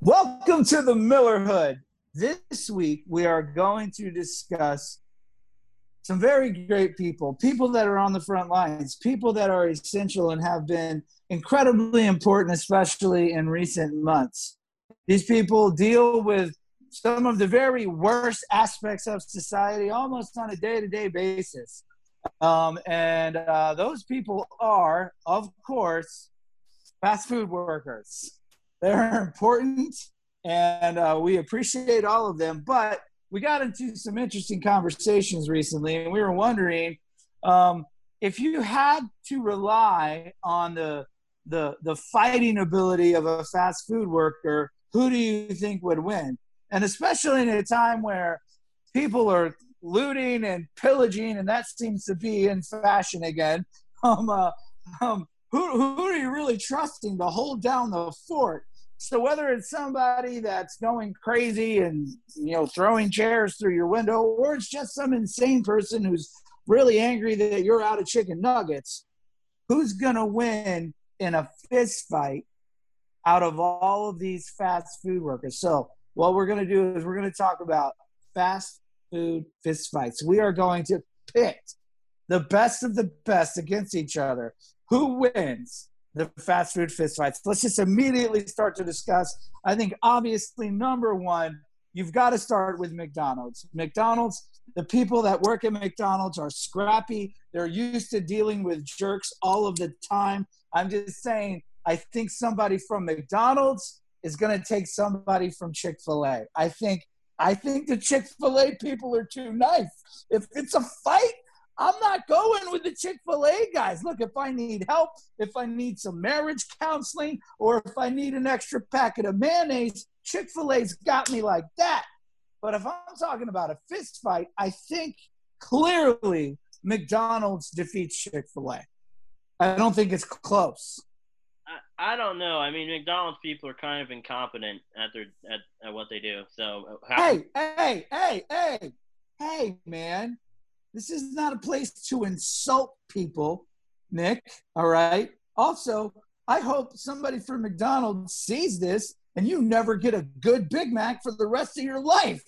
Welcome to the Millerhood. This week we are going to discuss some very great people, people that are on the front lines, people that are essential and have been incredibly important, especially in recent months. These people deal with some of the very worst aspects of society almost on a day to day basis. Um, and uh, those people are, of course, fast food workers. They're important, and uh, we appreciate all of them. But we got into some interesting conversations recently, and we were wondering um, if you had to rely on the the the fighting ability of a fast food worker, who do you think would win? And especially in a time where people are looting and pillaging, and that seems to be in fashion again. Um, uh, um, who, who are you really trusting to hold down the fort? So whether it's somebody that's going crazy and you know throwing chairs through your window, or it's just some insane person who's really angry that you're out of chicken nuggets, who's gonna win in a fist fight out of all of these fast food workers? So what we're gonna do is we're gonna talk about fast food fist fights. We are going to pit the best of the best against each other. Who wins? the fast food fist fights. Let's just immediately start to discuss. I think obviously number one, you've got to start with McDonald's. McDonald's, the people that work at McDonald's are scrappy. They're used to dealing with jerks all of the time. I'm just saying, I think somebody from McDonald's is going to take somebody from Chick-fil-A. I think I think the Chick-fil-A people are too nice. If it's a fight, I'm not going with the Chick fil A guys. Look, if I need help, if I need some marriage counseling, or if I need an extra packet of mayonnaise, Chick fil A's got me like that. But if I'm talking about a fist fight, I think clearly McDonald's defeats Chick fil A. I don't think it's close. I, I don't know. I mean, McDonald's people are kind of incompetent at their at, at what they do. So uh, how- hey, hey, hey, hey, hey, man! This is not a place to insult people, Nick. All right. Also, I hope somebody from McDonald's sees this and you never get a good Big Mac for the rest of your life.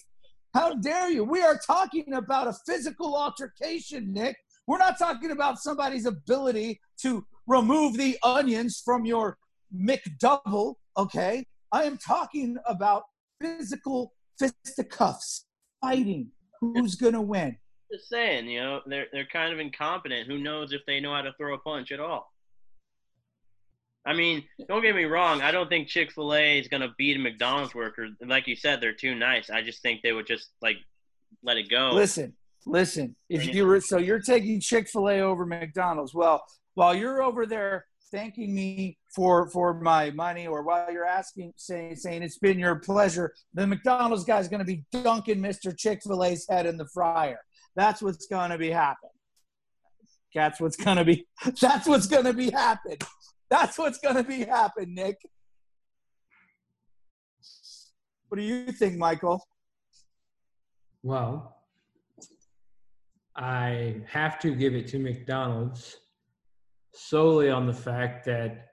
How dare you? We are talking about a physical altercation, Nick. We're not talking about somebody's ability to remove the onions from your McDouble, okay? I am talking about physical fisticuffs, fighting. Who's going to win? Just saying, you know, they're they're kind of incompetent. Who knows if they know how to throw a punch at all? I mean, don't get me wrong. I don't think Chick Fil A is gonna beat a McDonald's worker. Like you said, they're too nice. I just think they would just like let it go. Listen, listen. If you were so you're taking Chick Fil A over McDonald's. Well, while you're over there thanking me for for my money, or while you're asking saying saying it's been your pleasure, the McDonald's guy is going to be dunking Mr. Chick Fil A's head in the fryer. That's what's going to be happen. That's what's going to be. That's what's going to be happen. That's what's going to be happen, Nick. What do you think, Michael? Well, I have to give it to McDonald's solely on the fact that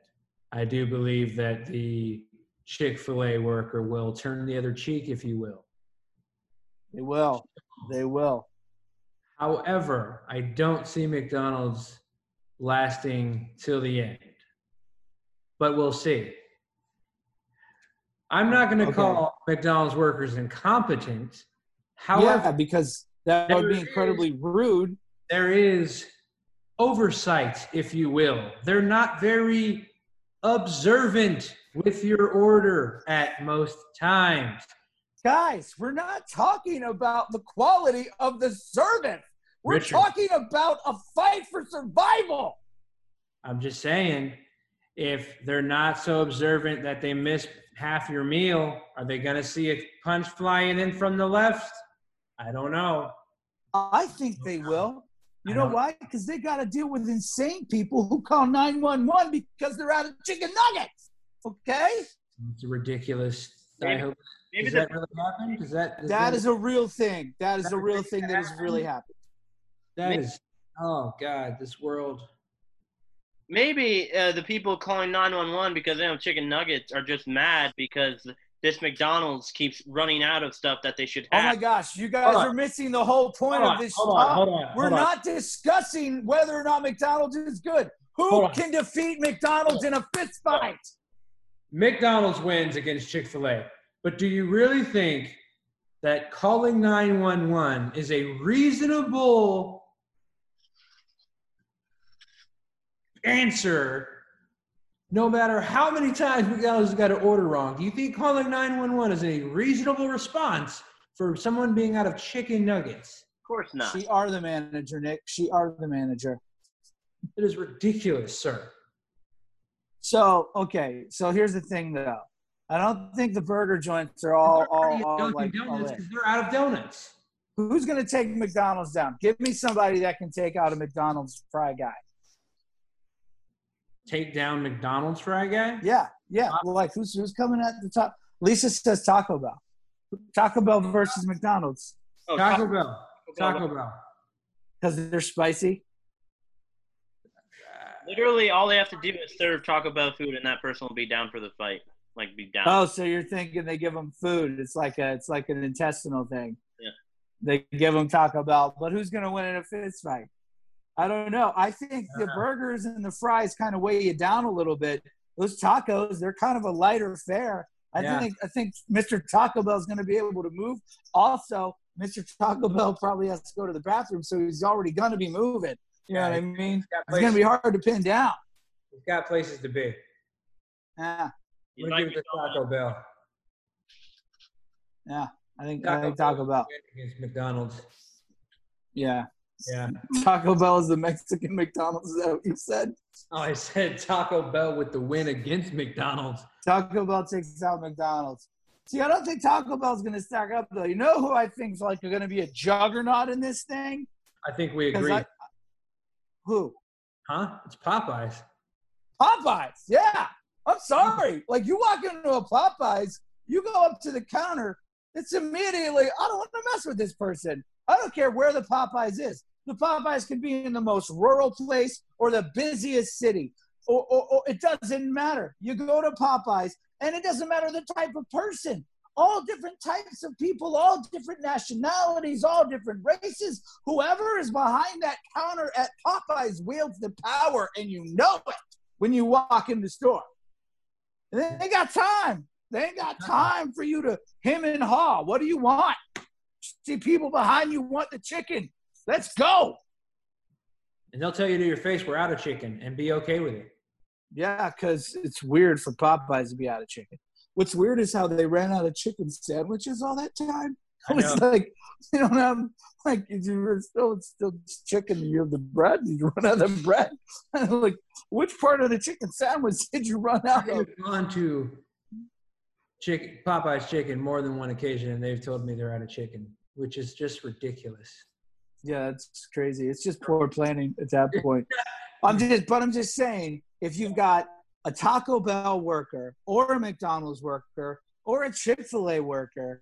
I do believe that the Chick fil A worker will turn the other cheek, if you will. They will. They will. However, I don't see McDonald's lasting till the end, but we'll see. I'm not going to okay. call McDonald's workers incompetent. However, yeah, because that would be incredibly is, rude. There is oversight, if you will. They're not very observant with your order at most times. Guys, we're not talking about the quality of the servant. We're Richard. talking about a fight for survival. I'm just saying, if they're not so observant that they miss half your meal, are they going to see a punch flying in from the left? I don't know. I think they will. You know why? Because they got to deal with insane people who call 911 because they're out of chicken nuggets. Okay? It's ridiculous. I hope Maybe does that really happen? Does that, does that, that is a real thing. That is a real thing that has really happened. That maybe, is, oh God, this world. Maybe uh, the people calling 911 because they have chicken nuggets are just mad because this McDonald's keeps running out of stuff that they should Oh my gosh, you guys Hold on. are missing the whole point Hold of on, this hold on, hold on, We're hold on. not discussing whether or not McDonald's is good. Who Hold on. can defeat McDonald's in a fist fight? McDonald's wins against Chick fil A. But do you really think that calling 911 is a reasonable answer no matter how many times McDonald's has got an order wrong? Do you think calling 911 is a reasonable response for someone being out of chicken nuggets? Of course not. She are the manager, Nick. She are the manager. It is ridiculous, sir. So okay, so here's the thing though. I don't think the burger joints are all all, all like Donuts in. 'cause they're out of donuts. Who's gonna take McDonald's down? Give me somebody that can take out a McDonald's fry guy. Take down McDonald's fry guy? Yeah, yeah. Uh, Well, like who's who's coming at the top? Lisa says Taco Bell. Taco Bell versus McDonald's Oh, Taco Bell. Taco Taco Bell. because they're spicy. Literally, all they have to do is serve Taco Bell food, and that person will be down for the fight. Like, be down. Oh, so you're thinking they give them food? It's like a it's like an intestinal thing. Yeah. They give them Taco Bell, but who's gonna win in a fist fight? I don't know. I think the Uh-huh. burgers and the fries kind of weigh you down a little bit. Those tacos, they're kind of a lighter fare. I Yeah. think I think Mr. Taco Bell is going to be able to move. Also, Mr. Taco Bell probably has to go to the bathroom, so he's already going to be moving. You know what I mean? It's going to be hard to pin down. he's got places to be. Yeah, gonna like give it to. Taco Bell. yeah. I think I Taco think Taco Bell. against McDonald's. Yeah, Yeah. Taco Bell is the Mexican McDonald's. Is that what you said? Oh, I said Taco Bell with the win against McDonald's. Taco Bell takes out McDonald's. See, I don't think Taco Bell's going to stack up though. You know who I think is like going to be a juggernaut in this thing? I think we agree. I- who? huh? It's Popeyes. Popeyes. Yeah. I'm sorry. Like you walk into a Popeyes, you go up to the counter, it's immediately, I don't want to mess with this person. I don't care where the Popeyes is. The Popeyes can be in the most rural place or the busiest city. Or, or, or it doesn't matter. You go to Popeyes and it doesn't matter the type of person. All different types of people, all different nationalities, all different races. Whoever is behind that counter at Popeyes wields the power, and you know it when you walk in the store. And they ain't got time. They ain't got uh-huh. time for you to him and haw. What do you want? See people behind you want the chicken. Let's go. And they'll tell you to your face, we're out of chicken and be okay with it. Yeah, because it's weird for Popeyes to be out of chicken. What's weird is how they ran out of chicken sandwiches all that time. I It's know. like you don't have like you were still it's still chicken. You have the bread. You run out of bread. like which part of the chicken sandwich did you run out of? I've gone to chicken, Popeyes chicken more than one occasion, and they've told me they're out of chicken, which is just ridiculous. Yeah, it's crazy. It's just poor planning at that point. I'm just, but I'm just saying, if you've got a Taco Bell worker or a McDonald's worker or a Chick Fil A worker,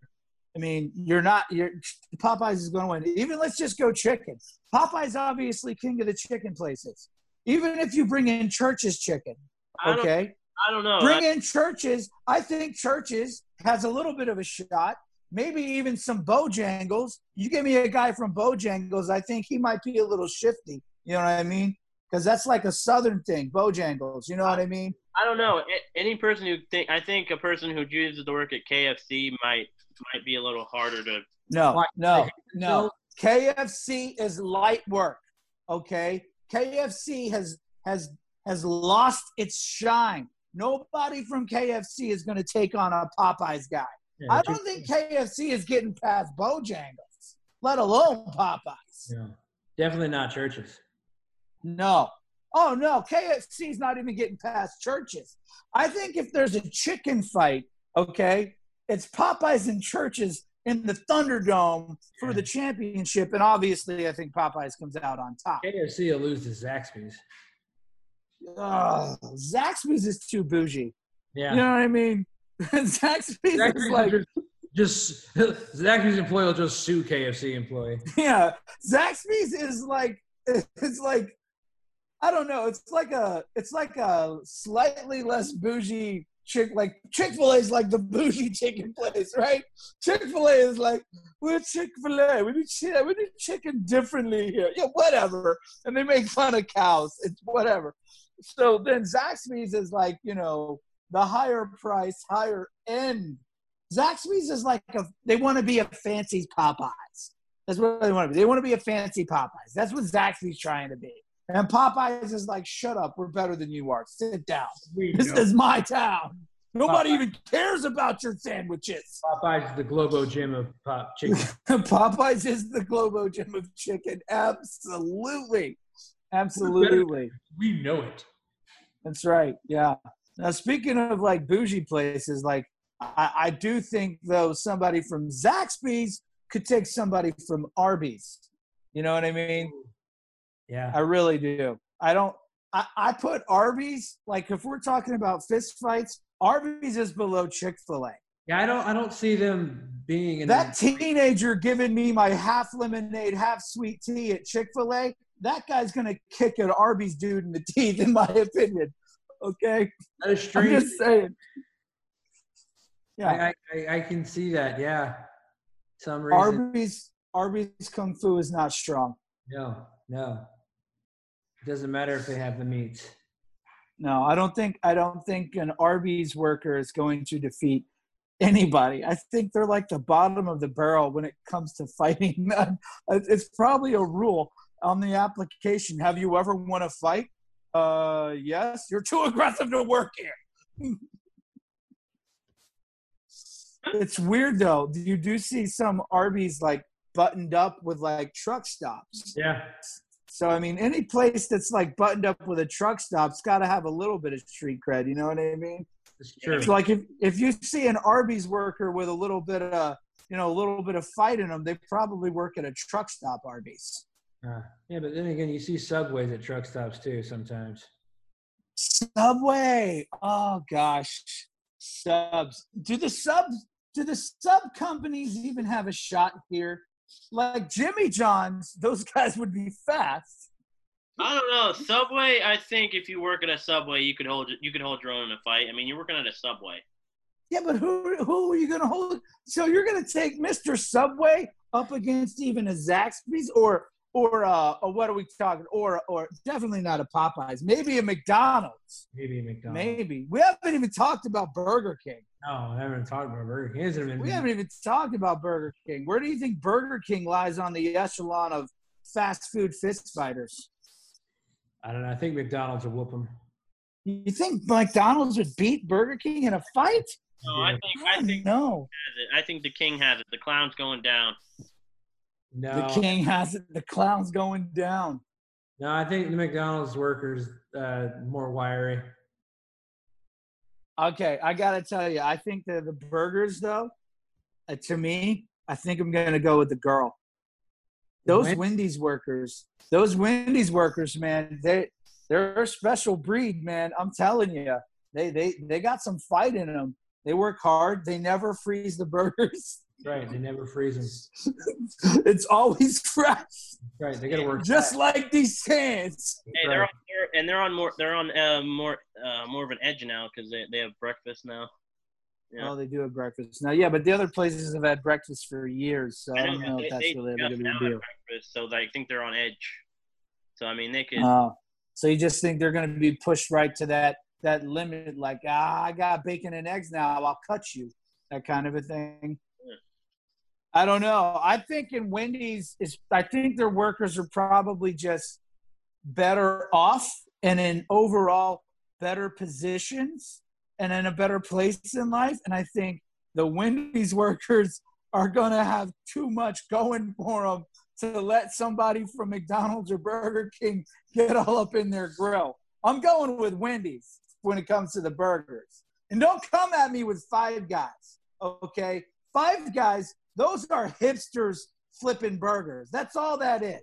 I mean, you're not. You're Popeyes is going to win. Even let's just go chicken. Popeyes obviously king of the chicken places. Even if you bring in Church's chicken, I don't, okay. I don't know. Bring in Church's. I think Church's has a little bit of a shot. Maybe even some Bojangles. You give me a guy from Bojangles, I think he might be a little shifty. You know what I mean? Because that's like a southern thing, Bojangles. You know what I mean? I don't know. Any person who think I think a person who chooses to work at KFC might might be a little harder to. No, no, no. KFC is light work. Okay, KFC has has has lost its shine. Nobody from KFC is going to take on a Popeyes guy. Yeah, I don't think KFC is getting past Bojangles, let alone Popeyes. Yeah. Definitely not Church's. No. Oh no, KFC is not even getting past Church's. I think if there's a chicken fight, okay, it's Popeyes and Church's in the Thunderdome for the championship, and obviously I think Popeyes comes out on top. KFC will lose to Zaxby's. Ugh, Zaxby's is too bougie. Yeah. You know what I mean? Zaxby's is like just Zaxby's employee will just sue KFC employee. yeah, Zaxby's is like it's like I don't know. It's like a it's like a slightly less bougie chick like Chick Fil A is like the bougie chicken place, right? Chick Fil A is like we're Chick Fil A. We do chicken. We do chicken differently here. Yeah, whatever. And they make fun of cows. It's whatever. So then Zaxby's is like you know the higher price, higher end. Zaxby's is like a they want to be a fancy Popeyes. That's what they want to be. They want to be a fancy Popeyes. That's what Zaxby's trying to be. And Popeyes is like, shut up, we're better than you are. Sit down. This is my town. Nobody Popeyes. even cares about your sandwiches. Popeye's is the Globo Gym of pop chicken. Popeyes is the Globo Gym of chicken. Absolutely. Absolutely. we know it. That's right. Yeah. Now, speaking of like bougie places, like I, I do think though somebody from Zaxby's could take somebody from Arby's. You know what I mean? Yeah. I really do. I don't. I, I put Arby's like if we're talking about fist fights, Arby's is below Chick Fil A. Yeah, I don't I don't see them being in That teenager giving me my half lemonade, half sweet tea at Chick Fil A, that guy's gonna kick an Arby's dude in the teeth, in my opinion. Okay, that is I'm just saying. Yeah, I, I, I can see that. Yeah. Some reason. Arby's Arby's kung fu is not strong. No, no. It doesn't matter if they have the meats. No, I don't think I don't think an Arby's worker is going to defeat anybody. I think they're like the bottom of the barrel when it comes to fighting. it's probably a rule on the application. Have you ever won a fight? Uh, yes. You're too aggressive to work here. it's weird though. You do see some Arby's like buttoned up with like truck stops. Yeah. So I mean, any place that's like buttoned up with a truck stop's got to have a little bit of street cred. You know what I mean? It's true. It's like if if you see an Arby's worker with a little bit of you know a little bit of fight in them, they probably work at a truck stop Arby's. Uh, yeah, but then again, you see subways at truck stops too sometimes. Subway. Oh gosh, subs. Do the subs? Do the sub companies even have a shot here? Like Jimmy John's, those guys would be fast. I don't know. Subway. I think if you work at a Subway, you could hold you could hold your own in a fight. I mean, you're working at a Subway. Yeah, but who who are you going to hold? So you're going to take Mr. Subway up against even a Zaxby's or or uh or what are we talking? Or or definitely not a Popeyes. Maybe a McDonald's. Maybe a McDonald's. Maybe we haven't even talked about Burger King. No, I haven't talked about Burger King. Hasn't even We been- haven't even talked about Burger King. Where do you think Burger King lies on the echelon of fast food fist fighters? I don't know. I think McDonald's will whoop them. You think McDonald's would beat Burger King in a fight? No, I think I think no. has it. I think the king has it. The clown's going down. No, The King has it. The clown's going down. no, I think the McDonald's workers uh, more wiry. Okay, I gotta tell you, I think that the burgers, though, uh, to me, I think I'm gonna go with the girl. Those Wen- Wendy's workers, those Wendy's workers, man, they they're a special breed, man. I'm telling you, they they they got some fight in them. They work hard. They never freeze the burgers. Right, they never freeze them. it's always fresh, Right, they got to work. just like these cans. Hey, they're on, they're, and they're on more. They're on uh, more uh, more of an edge now because they they have breakfast now. Yeah. Oh, they do have breakfast now. Yeah, but the other places have had breakfast for years, so I don't know they, if that's they really ever just gonna now be a have deal. breakfast, so I think they're on edge. So I mean, they could. Oh, so you just think they're going to be pushed right to that that limit? Like, ah, I got bacon and eggs now. I'll cut you. That kind of a thing. Yeah. I don't know. I think in Wendy's is. I think their workers are probably just better off and in overall better positions and in a better place in life. And I think the Wendy's workers are going to have too much going for them to let somebody from McDonald's or Burger King get all up in their grill. I'm going with Wendy's when it comes to the burgers. And don't come at me with five guys, okay? Five guys, those are hipsters flipping burgers. That's all that is.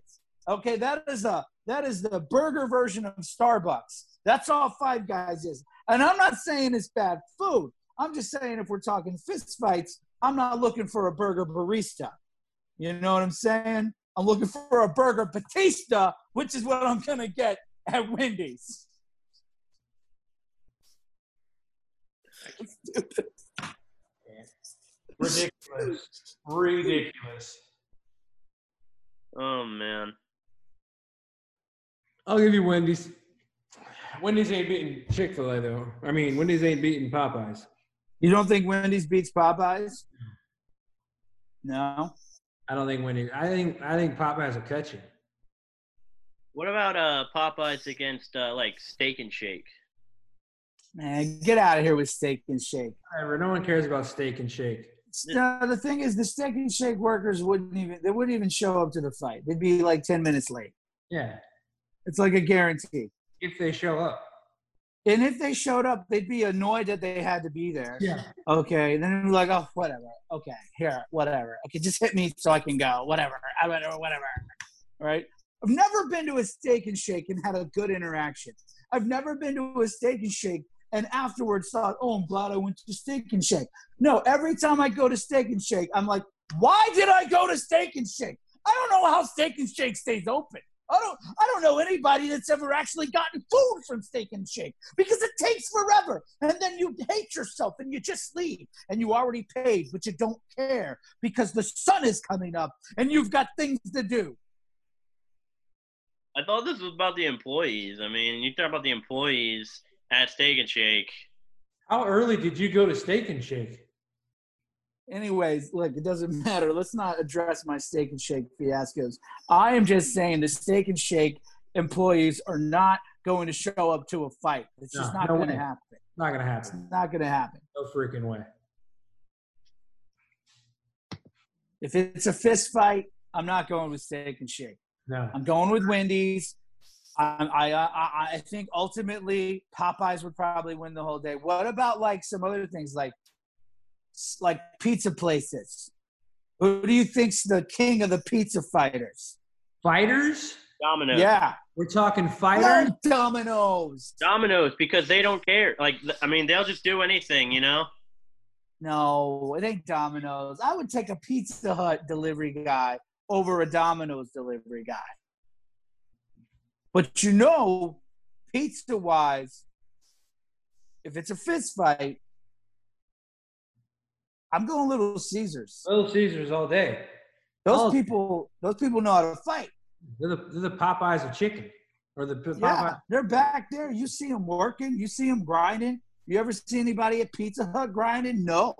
Okay, that is a that is the burger version of Starbucks. That's all five guys is. And I'm not saying it's bad food. I'm just saying if we're talking fist fights, I'm not looking for a burger barista. You know what I'm saying? I'm looking for a burger Batista, which is what I'm gonna get at Wendy's. Ridiculous. Ridiculous. Oh man. I'll give you Wendy's. Wendy's ain't beating Chick Fil A though. I mean, Wendy's ain't beating Popeyes. You don't think Wendy's beats Popeyes? No. I don't think Wendy's. I think I think Popeyes will catch you. What about uh Popeyes against uh like Steak and Shake? Man, get out of here with Steak and Shake. Whatever. No one cares about Steak and Shake. No, the thing is, the Steak and Shake workers wouldn't even they wouldn't even show up to the fight. They'd be like ten minutes late. Yeah, It's like a guarantee. if they show up. And if they showed up, they'd be annoyed that they had to be there. Yeah. Okay, then they'd like, oh, whatever. Okay, here, whatever. Okay, just hit me so I can go. Whatever. I whatever. Whatever. Right? I've never been to a steak and shake and had a good interaction. I've never been to a steak and shake and afterwards thought, oh, I'm glad I went to steak and shake. No, every time I go to steak and shake, I'm like, why did I go to steak and shake? I don't know how steak and shake stays open. I don't I don't know anybody that's ever actually gotten food from Steak and Shake because it takes forever. And then you hate yourself and you just leave and you already paid, but you don't care because the sun is coming up and you've got things to do. I thought this was about the employees. I mean, you talk about the employees at Steak and Shake. How early did you go to Steak and Shake? Anyways, look, it doesn't matter. Let's not address my Steak and Shake fiascos. I am just saying the Steak and Shake employees are not going to show up to a fight. It's just No, not no going to happen. Not gonna It's happen. not going to happen. No freaking way. If it's a fist fight, I'm not going with Steak and Shake. No. I'm going with Wendy's. I, uh, I, I, I think ultimately Popeyes would probably win the whole day. What about like some other things like like pizza places? Who do you think's the king of the pizza fighters? Fighters? Domino's. Yeah, We're talking fighters. no Domino's. Domino's because they don't care. Like, I mean, they'll just do anything, you know? No, it ain't Domino's. I would take a Pizza Hut delivery guy over a Domino's delivery guy. But you know, pizza wise, if it's a fist fight, I'm going Little Caesars. Little Caesars all day. Those Oh. people, those people know how to fight. They're the, they're the Popeyes of chicken, or the P- Popeye. Yeah, they're back there. You see them working. You see them grinding. You ever see anybody at Pizza Hut grinding? No,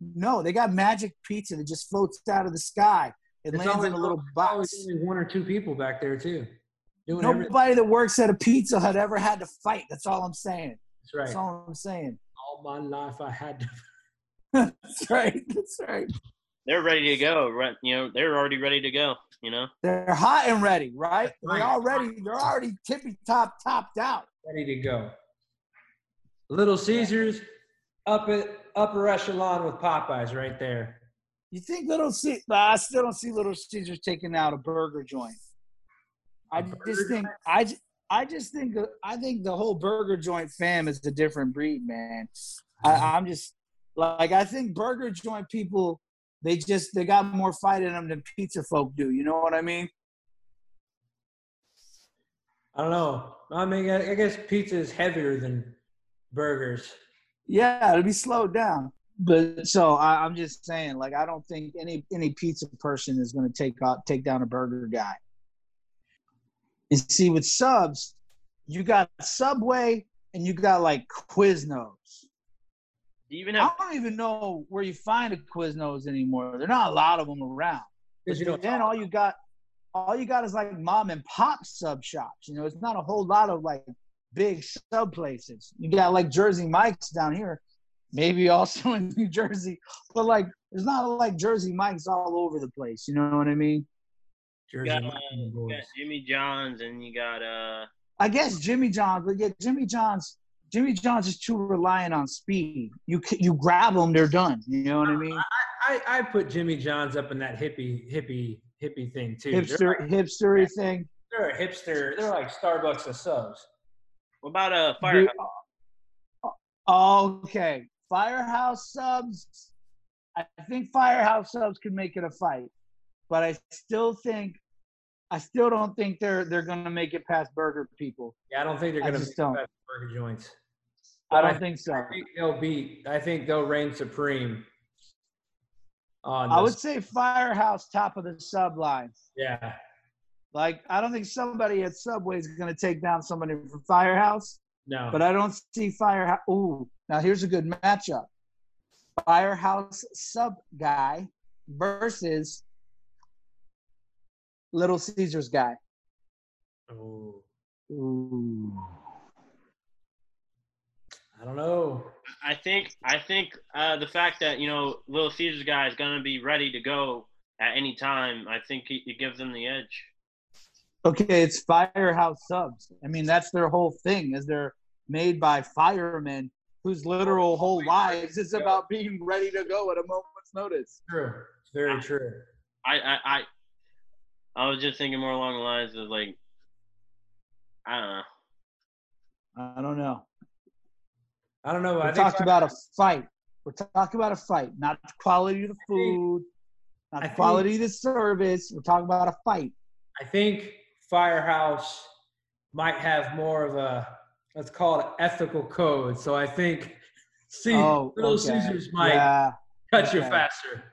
no. They got magic pizza that just floats out of the sky. It It's lands always- in a little box. always only one or two people back there too, doing everything. Nobody that works at a Pizza Hut ever had to fight. That's all I'm saying. That's right. That's all I'm saying. All my life I had to. That's right. That's right. They're ready to go. Right? You know, they're already ready to go, you know? They're hot and ready, right? That's right. They're already they're already tippy top topped out. ready to go. Little Caesars, up at upper echelon with Popeyes right there. You think Little Caesars? I still don't see Little Caesars taking out a burger joint. I just think I, ju- I just think I think the whole burger joint fam is a different breed, man. I, I'm just like I think burger joint people they just they got more fight in them than pizza folk do. You know what I mean? I don't know. I mean, I I guess pizza is heavier than burgers. Yeah, it'll be slowed down. But so I, I'm just saying, like I don't think any any pizza person is going to take out take down a burger guy. And see, with subs, you got Subway and you got like Quiznos. Do you even I don't even know where you find a Quiznos anymore. There are not a lot of them around. Because you But don't. then all you got, all you got is like mom and pop sub shops. You know, it's not a whole lot of like big sub places. You got like Jersey Mike's down here, maybe also in New Jersey, but like there's not like Jersey Mike's all over the place. You know what I mean? Jersey got, uh, you got Jimmy John's and you got uh I guess Jimmy John's, but yeah, Jimmy John's. Jimmy John's is too reliant on speed. You you grab them, they're done. You know what I mean? I, I put Jimmy John's up in that hippie hippie hippie thing too. They're, Hipster like, hipstery thing. they're a hipster. They're like Starbucks of subs. what about uh Firehouse? Okay, Firehouse subs. I think Firehouse subs could make it a fight, but I still think, I still don't think they're they're gonna make it past Burger people. Yeah, I don't think they're gonna make don't. best burger joints. I don't think so. I think they'll beat. I think they'll reign supreme. On I would say Firehouse top of the sub line. Yeah. Like I don't think somebody at Subway is going to take down somebody from Firehouse, No. but I don't see Firehouse. Ooh, now here's a good matchup: Firehouse sub guy versus Little Caesars guy. Ooh, Ooh. I don't know. I think I think uh, the fact that you know Little Caesars guy is gonna be ready to go at any time. I think it, it gives them the edge. Okay, it's Firehouse subs. I mean, that's their whole thing. Is they're made by firemen whose literal whole lives is about being ready to go at a moment's notice. True. It's very true. I I I, I was just thinking more along the lines of like I don't know. I don't know. I don't know. We I think talked about a fight. We're talking about a fight, not the quality of the food, not I the think- quality of the service. We're talking about a fight. I think Firehouse might have more of a let's call it ethical code. So I think see oh, Little okay. Caesars might Yeah, cut you faster.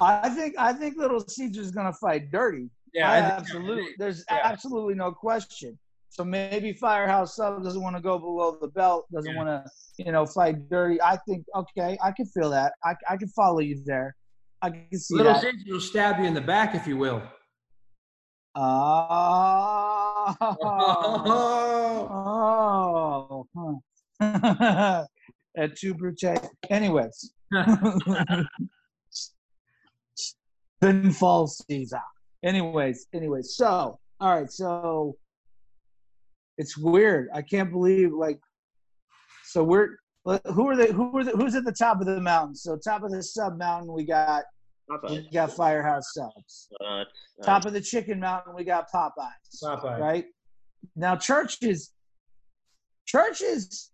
I think I think Little Caesar's gonna fight dirty. Yeah, I I think- absolutely. There's yeah. absolutely no question. So maybe Firehouse Sub doesn't want to go below the belt, doesn't Yeah. want to, you know, fight dirty. I think okay, I can feel that. I I can follow you there. I can see Little that. Caesars will stab you in the back if you will. Oh. Oh. Oh. huh. At two brute. Anyways. Pinfall Caesar. Anyways, anyways. So, all right. So it's weird. I can't believe like. So we're who are they? Who are the, who's at the top of the mountain? So top of the sub mountain, we got we got Firehouse Subs. Uh, Top of the chicken mountain, we got Popeyes. Popeye. Right now, Church's, Church's,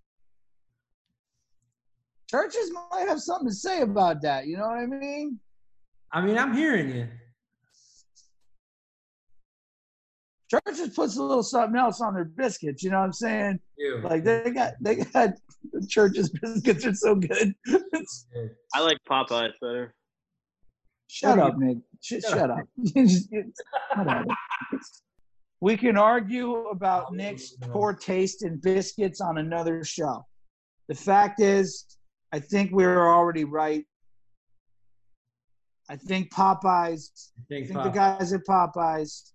Church's might have something to say about that. You know what I mean? I mean, I'm hearing you. Church's puts a little something else on their biscuits. You know what I'm saying? You. Like they got they got Church's biscuits are so good. I like Popeyes better. shut up, Nick. Sh- Shut shut up. Just- we can argue about Nick's poor taste in biscuits on another show. The fact is, I think we are already right. I think Popeyes. I Think think the guys at Popeyes.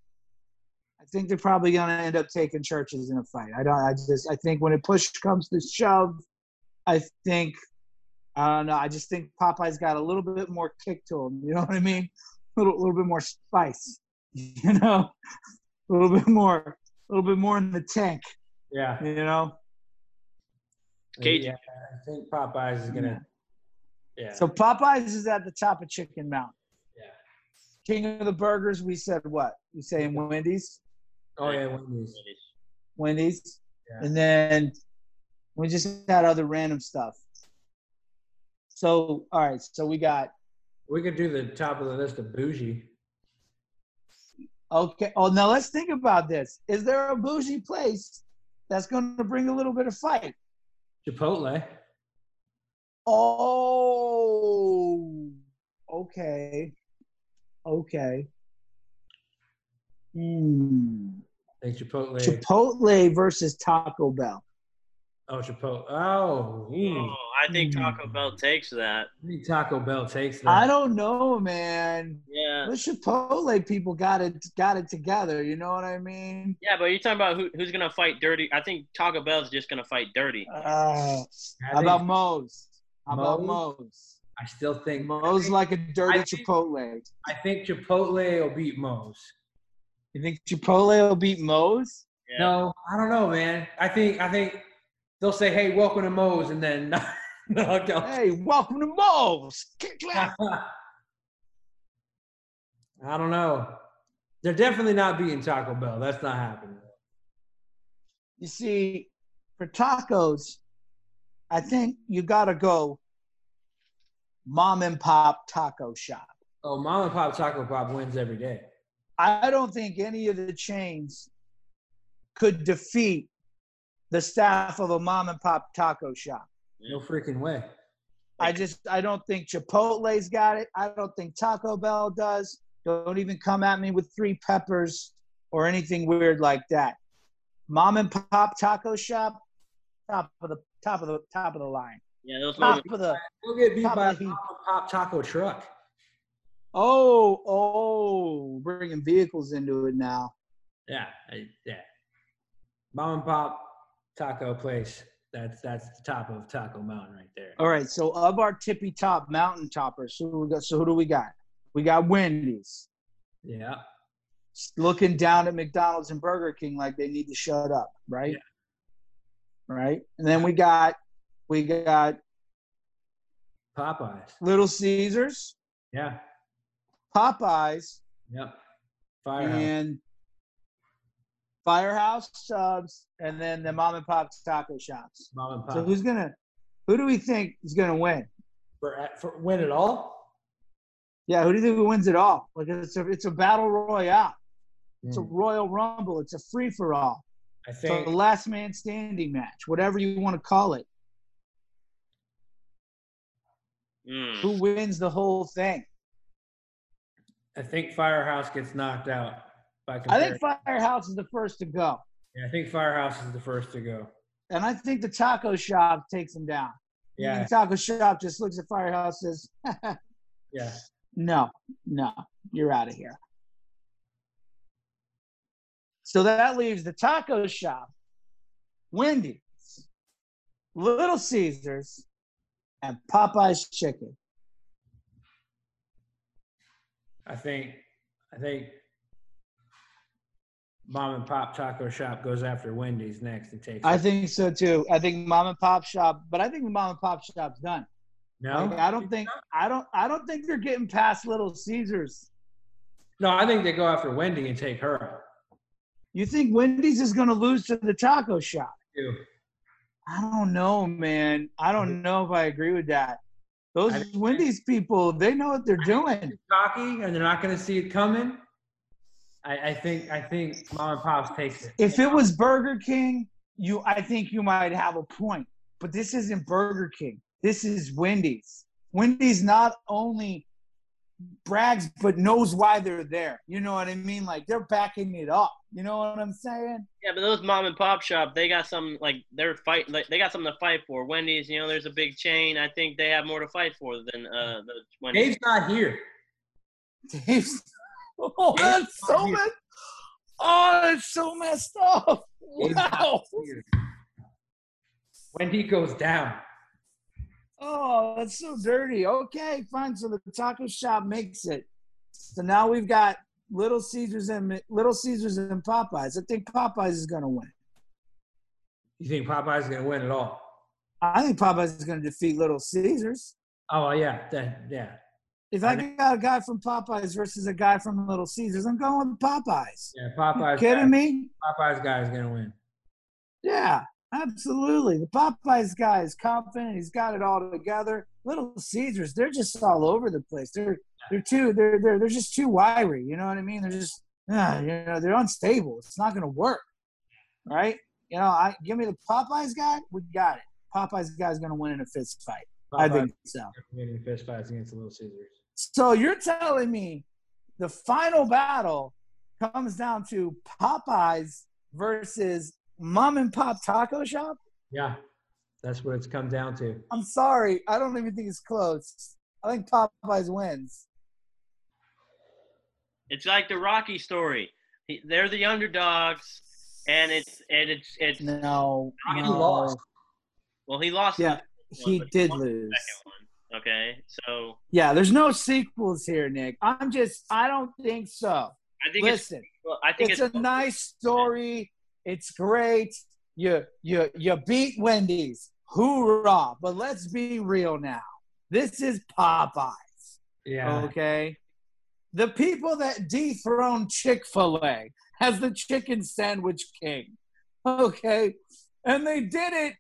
I think they're probably going to end up taking Church's in a fight. I don't. I just. I think when it push comes to shove, I think. I don't know. I just think Popeyes got a little bit more kick to him. You know what I mean? A little, little bit more spice. You know, a little bit more, a little bit more in the tank. Yeah. You know. Cajun. Yeah. I think Popeyes is gonna. Yeah. So Popeyes is at the top of Chicken Mountain. Yeah. King of the burgers. We said what? We saying Wendy's. Oh yeah, Wendy's. Wendy's. Yeah. And then we just had other random stuff. So, all right. So we got, We could do the top of the list of bougie. okay. Oh, now let's think about this. Is there a bougie place that's going to bring a little bit of fight? Chipotle. Oh, okay. Okay. Hmm. I think Chipotle. Chipotle versus Taco Bell. oh, Chipotle. Oh, Oh. I think Taco Bell takes that. I think Taco Bell takes that. I don't know, man. Yeah. The Chipotle people got it got it together. You know what I mean? Yeah, but you're talking about who, who's gonna fight dirty. I think Taco Bell's just gonna fight dirty. Uh, how about Moe's? How about Moe's? Moe's? I still think Moe's like a dirty I think- Chipotle. I think Chipotle will beat Moe's. You think Chipotle will beat Moe's? Yeah. No, I don't know, man. I think I think they'll say, "Hey, welcome to Moe's," and then knock out. Hey, welcome to Moe's. I don't know. They're definitely not beating Taco Bell. That's not happening. You see, for tacos, I think you gotta go mom and pop taco shop. Oh, Mom and Pop Taco Pop wins every day. I don't think any of the chains could defeat the staff of a mom and pop taco shop. No freaking way. I just I don't think Chipotle's got it. I don't think Taco Bell does. Don't even come at me with three peppers or anything weird like that. Mom and pop taco shop, top of the top of the top of the line. Yeah, those Top moments. of the We'll get beat Top by a of the heap. pop, pop taco truck. Oh oh bringing vehicles into it now. Yeah, I, yeah. Mom and pop taco place. That's that's the top of Taco Mountain right there. All right, so of our tippy top mountain toppers, who we got? So who do we got? We got Wendy's Yeah, looking down at McDonald's and Burger King like they need to shut up, right? Right, and then we got we got Popeyes. Little Caesars, Yeah, Popeyes, yep. Firehouse. and Firehouse subs, and then the mom and pop taco shops. Mom and pop. So who's gonna? Who do we think is gonna win? for, for win it all? Yeah, who do you think wins it all? Like it's a it's a battle royale. It's a Hmm. Royal Rumble. It's a free for all. I It's think a last man standing match, whatever you want to call it. Mm. Who wins the whole thing? I think Firehouse gets knocked out. By I think Firehouse is the first to go, yeah, I think Firehouse is the first to go. and I think the taco shop takes him down. Yeah, the taco shop just looks at Firehouse and says, yeah. "No, no, you're out of here." So that leaves the taco shop, Wendy's, Little Caesars, and Popeye's Chicken. I think I think Mom and Pop Taco Shop goes after Wendy's next and takes. I it. think so too. I think mom and pop shop, but I think the mom and pop shop's done. no. Like, I don't think I don't I don't think they're getting past Little Caesars. No, I think they go after Wendy and take her out. You think Wendy's is going to lose to the taco shop? I don't know, man. I don't know if I agree with that. Those I Wendy's people, they know what they're doing. Cocky, and they're not going to see it coming. I, I think I think Mom and Pops takes it. If it was Burger King, you I think you might have a point. But this isn't Burger King. This is Wendy's. Wendy's not only brags but knows why they're there. You know what I mean? Like they're backing it up. You know what I'm saying? Yeah, but those mom and pop shop, they got some like they're fight like they got something to fight for. Wendy's, you know, there's a big chain. I think they have more to fight for than uh the Wendy's. Dave's not here. Dave's Oh, that's so messed Oh, that's so messed up. Wow. here. Wendy goes down. Oh, that's so dirty. Okay, fine. So the taco shop makes it. So now we've got Little Caesars and Little Caesars and Popeyes. I think Popeyes is going to win. You think Popeye's is going to win at all? I think Popeyes is going to defeat Little Caesars. Oh yeah, that, yeah, If I got a guy from Popeyes versus a guy from Little Caesars, I'm going with Popeyes. yeah. You Popeye's kidding guy, me? Popeye's guy is going to win. Yeah, absolutely. The Popeyes guy is confident. He's got it all together. Little Caesars, they're just all over the place. They're they're too they're they're they're just too wiry. You know what I mean? They're just ah, you know they're unstable. It's not going to work, right? You know, I give me the Popeyes guy. We got it. Popeyes guy's going to win in a fist fight. I think so. winning fist fights against the Little Caesars. So you're telling me the final battle comes down to Popeyes versus mom and pop taco shop? Yeah, that's what it's come down to. I'm sorry. I don't even think it's close. I think Popeyes wins. It's like the Rocky story. They're the underdogs, and it's and it's it's No. He no. lost. well he lost. Yeah, the he one, did won the lose. Okay, so Yeah, there's no sequels here, Nick. I'm just, I don't think so. I think it's Listen, well, I think it's it's, a nice story. It's great. You you you beat Wendy's. Hoorah. But let's be real now. This is Popeyes. Yeah, Okay. The people that dethroned Chick fil A as the chicken sandwich king. Okay. And they did it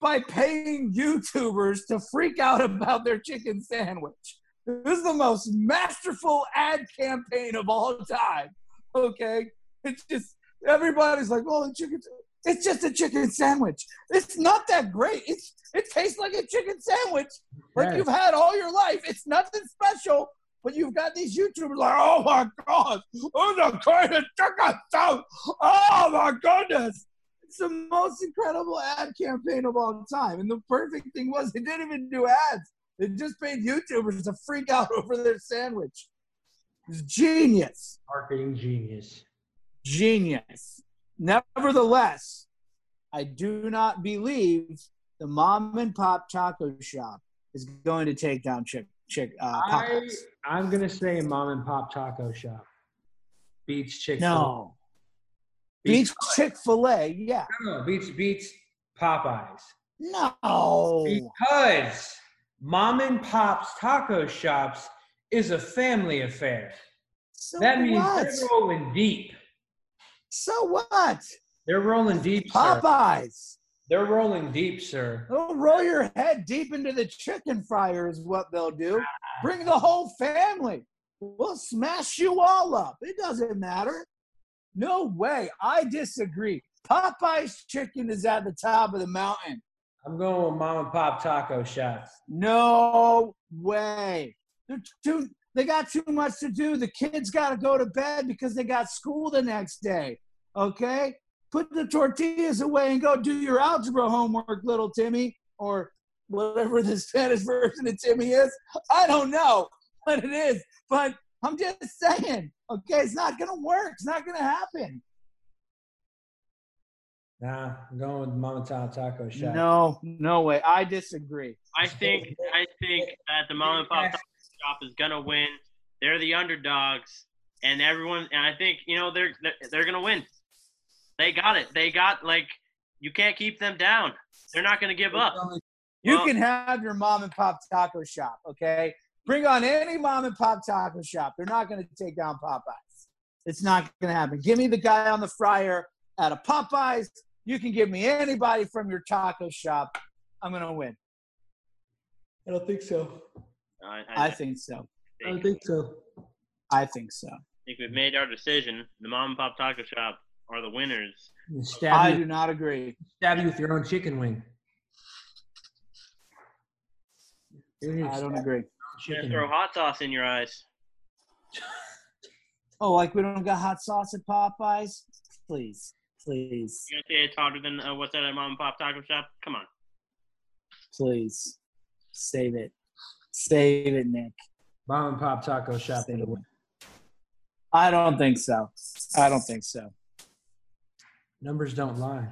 by paying YouTubers to freak out about their chicken sandwich. This is the most masterful ad campaign of all time. Okay. It's just, everybody's like, oh, the chicken. It's just a chicken sandwich. It's not that great. It's it tastes like a chicken sandwich, like Yes. you've had all your life. It's nothing special. But you've got these YouTubers like, oh my god, oh the kind of chicken sandwich. Oh my goodness. It's the most incredible ad campaign of all time. And the perfect thing was they didn't even do ads. They just paid YouTubers to freak out over their sandwich. It's genius. Marketing genius. Genius. Nevertheless, I do not believe the mom and pop taco shop is going to take down chick chick uh, I, I'm gonna say mom and pop taco shop beats Chick. No. Beats Chick Fil A. Yeah. No, no, beats beats Popeyes No. because mom and pop's taco shops is a family affair. So That means what? they're rolling deep. So what? They're rolling deep, sir. Popeyes. They're rolling deep, sir. They'll roll your head deep into the chicken fryer is what they'll do. Bring the whole family. We'll smash you all up. It doesn't matter. No way. I disagree. Popeye's chicken is at the top of the mountain. I'm going with mom and pop taco shops. No way. They're too, they got too much to do. The kids got to go to bed because they got school the next day. Okay? Put the tortillas away and go do your algebra homework, little Timmy, or whatever the Spanish version of Timmy is. I don't know what it is, but I'm just saying, okay, it's not going to work. It's not going to happen. Nah, I'm going with mom and pop taco shop. No, no way. I disagree. I think I think that the mom and pop taco shop is gonna win. They're the underdogs, and everyone. And I think you know they're they're, they're gonna win. They got it. They got like you can't keep them down. They're not gonna give up. You Well- can have your mom and pop taco shop, okay? Bring on any mom and pop taco shop. They're not going to take down Popeyes. It's not going to happen. Give me the guy on the fryer at a Popeyes. You can give me anybody from your taco shop. I'm going to win. I don't think so. I, I, I think so. I think so. I think so. I think we've made our decision. The mom and pop taco shop are the winners. Stab, I you, do not agree. stab you with your own chicken wing. I don't agree. your own They're chicken throw hot sauce in your eyes. Oh, like we don't got hot sauce at Popeyes? Please, please, You gonna say it's hotter than uh, what's that at mom and pop taco shop? Come on. please. Save it. Save it, Nick. Mom and pop taco shop. I don't think so. I don't think so. Numbers don't lie.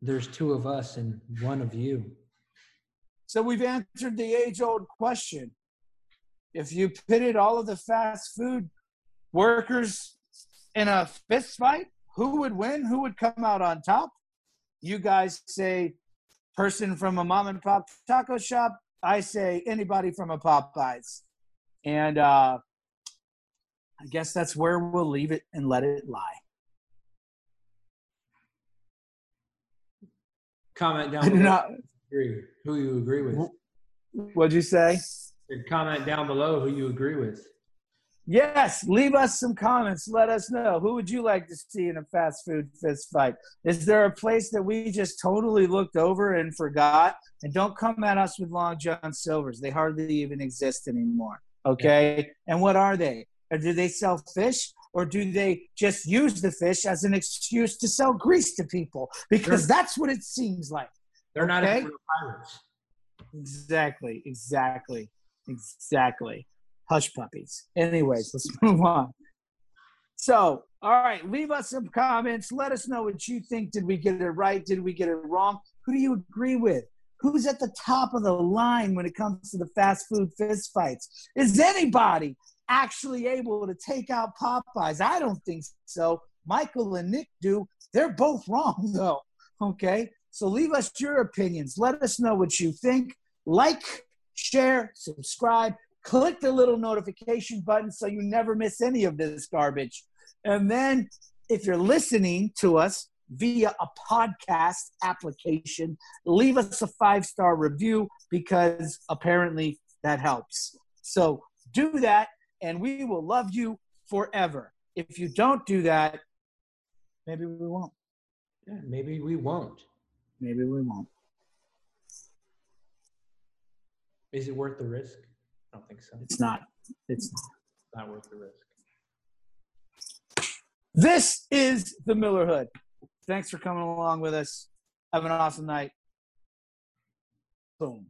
There's two of us and one of you. So we've answered the age old question. If you pitted all of the fast food workers in a fist fight, who would win? Who would come out on top? You guys say person from a mom and pop taco shop. I say anybody from a Popeyes. And uh, I guess that's where we'll leave it and let it lie. Comment down I below not. agree- who you agree with. What'd you say? Comment down below who you agree with. Yes, leave us some comments. Let us know. Who would you like to see in a fast food fist fight? Is there a place that we just totally looked over and forgot? And don't come at us with Long John Silvers. They hardly even exist anymore. Okay? And what are they? Or do they sell fish? Or do they just use the fish as an excuse to sell grease to people? Because that's what it seems like. They're not Okay. real pirates. Exactly, exactly, exactly. Hush puppies. Anyways, let's move on. So, all right, leave us some comments. Let us know what you think. Did we get it right? Did we get it wrong? Who do you agree with? Who's at the top of the line when it comes to the fast food fist fights? Is anybody actually able to take out Popeyes? I don't think so. Michael and Nick do. They're both wrong, though. Okay? So leave us your opinions. Let us know what you think. Like, share, subscribe, click the little notification button so you never miss any of this garbage. And then if you're listening to us via a podcast application, leave us a five star review because apparently that helps. So do that and we will love you forever. If you don't do that, maybe we won't. Yeah, maybe we won't. Maybe we won't. Is it worth the risk? I don't think so. It's not. It's not. Worth the risk. This is the Miller Hood. Thanks for coming along with us. Have an awesome night. Boom.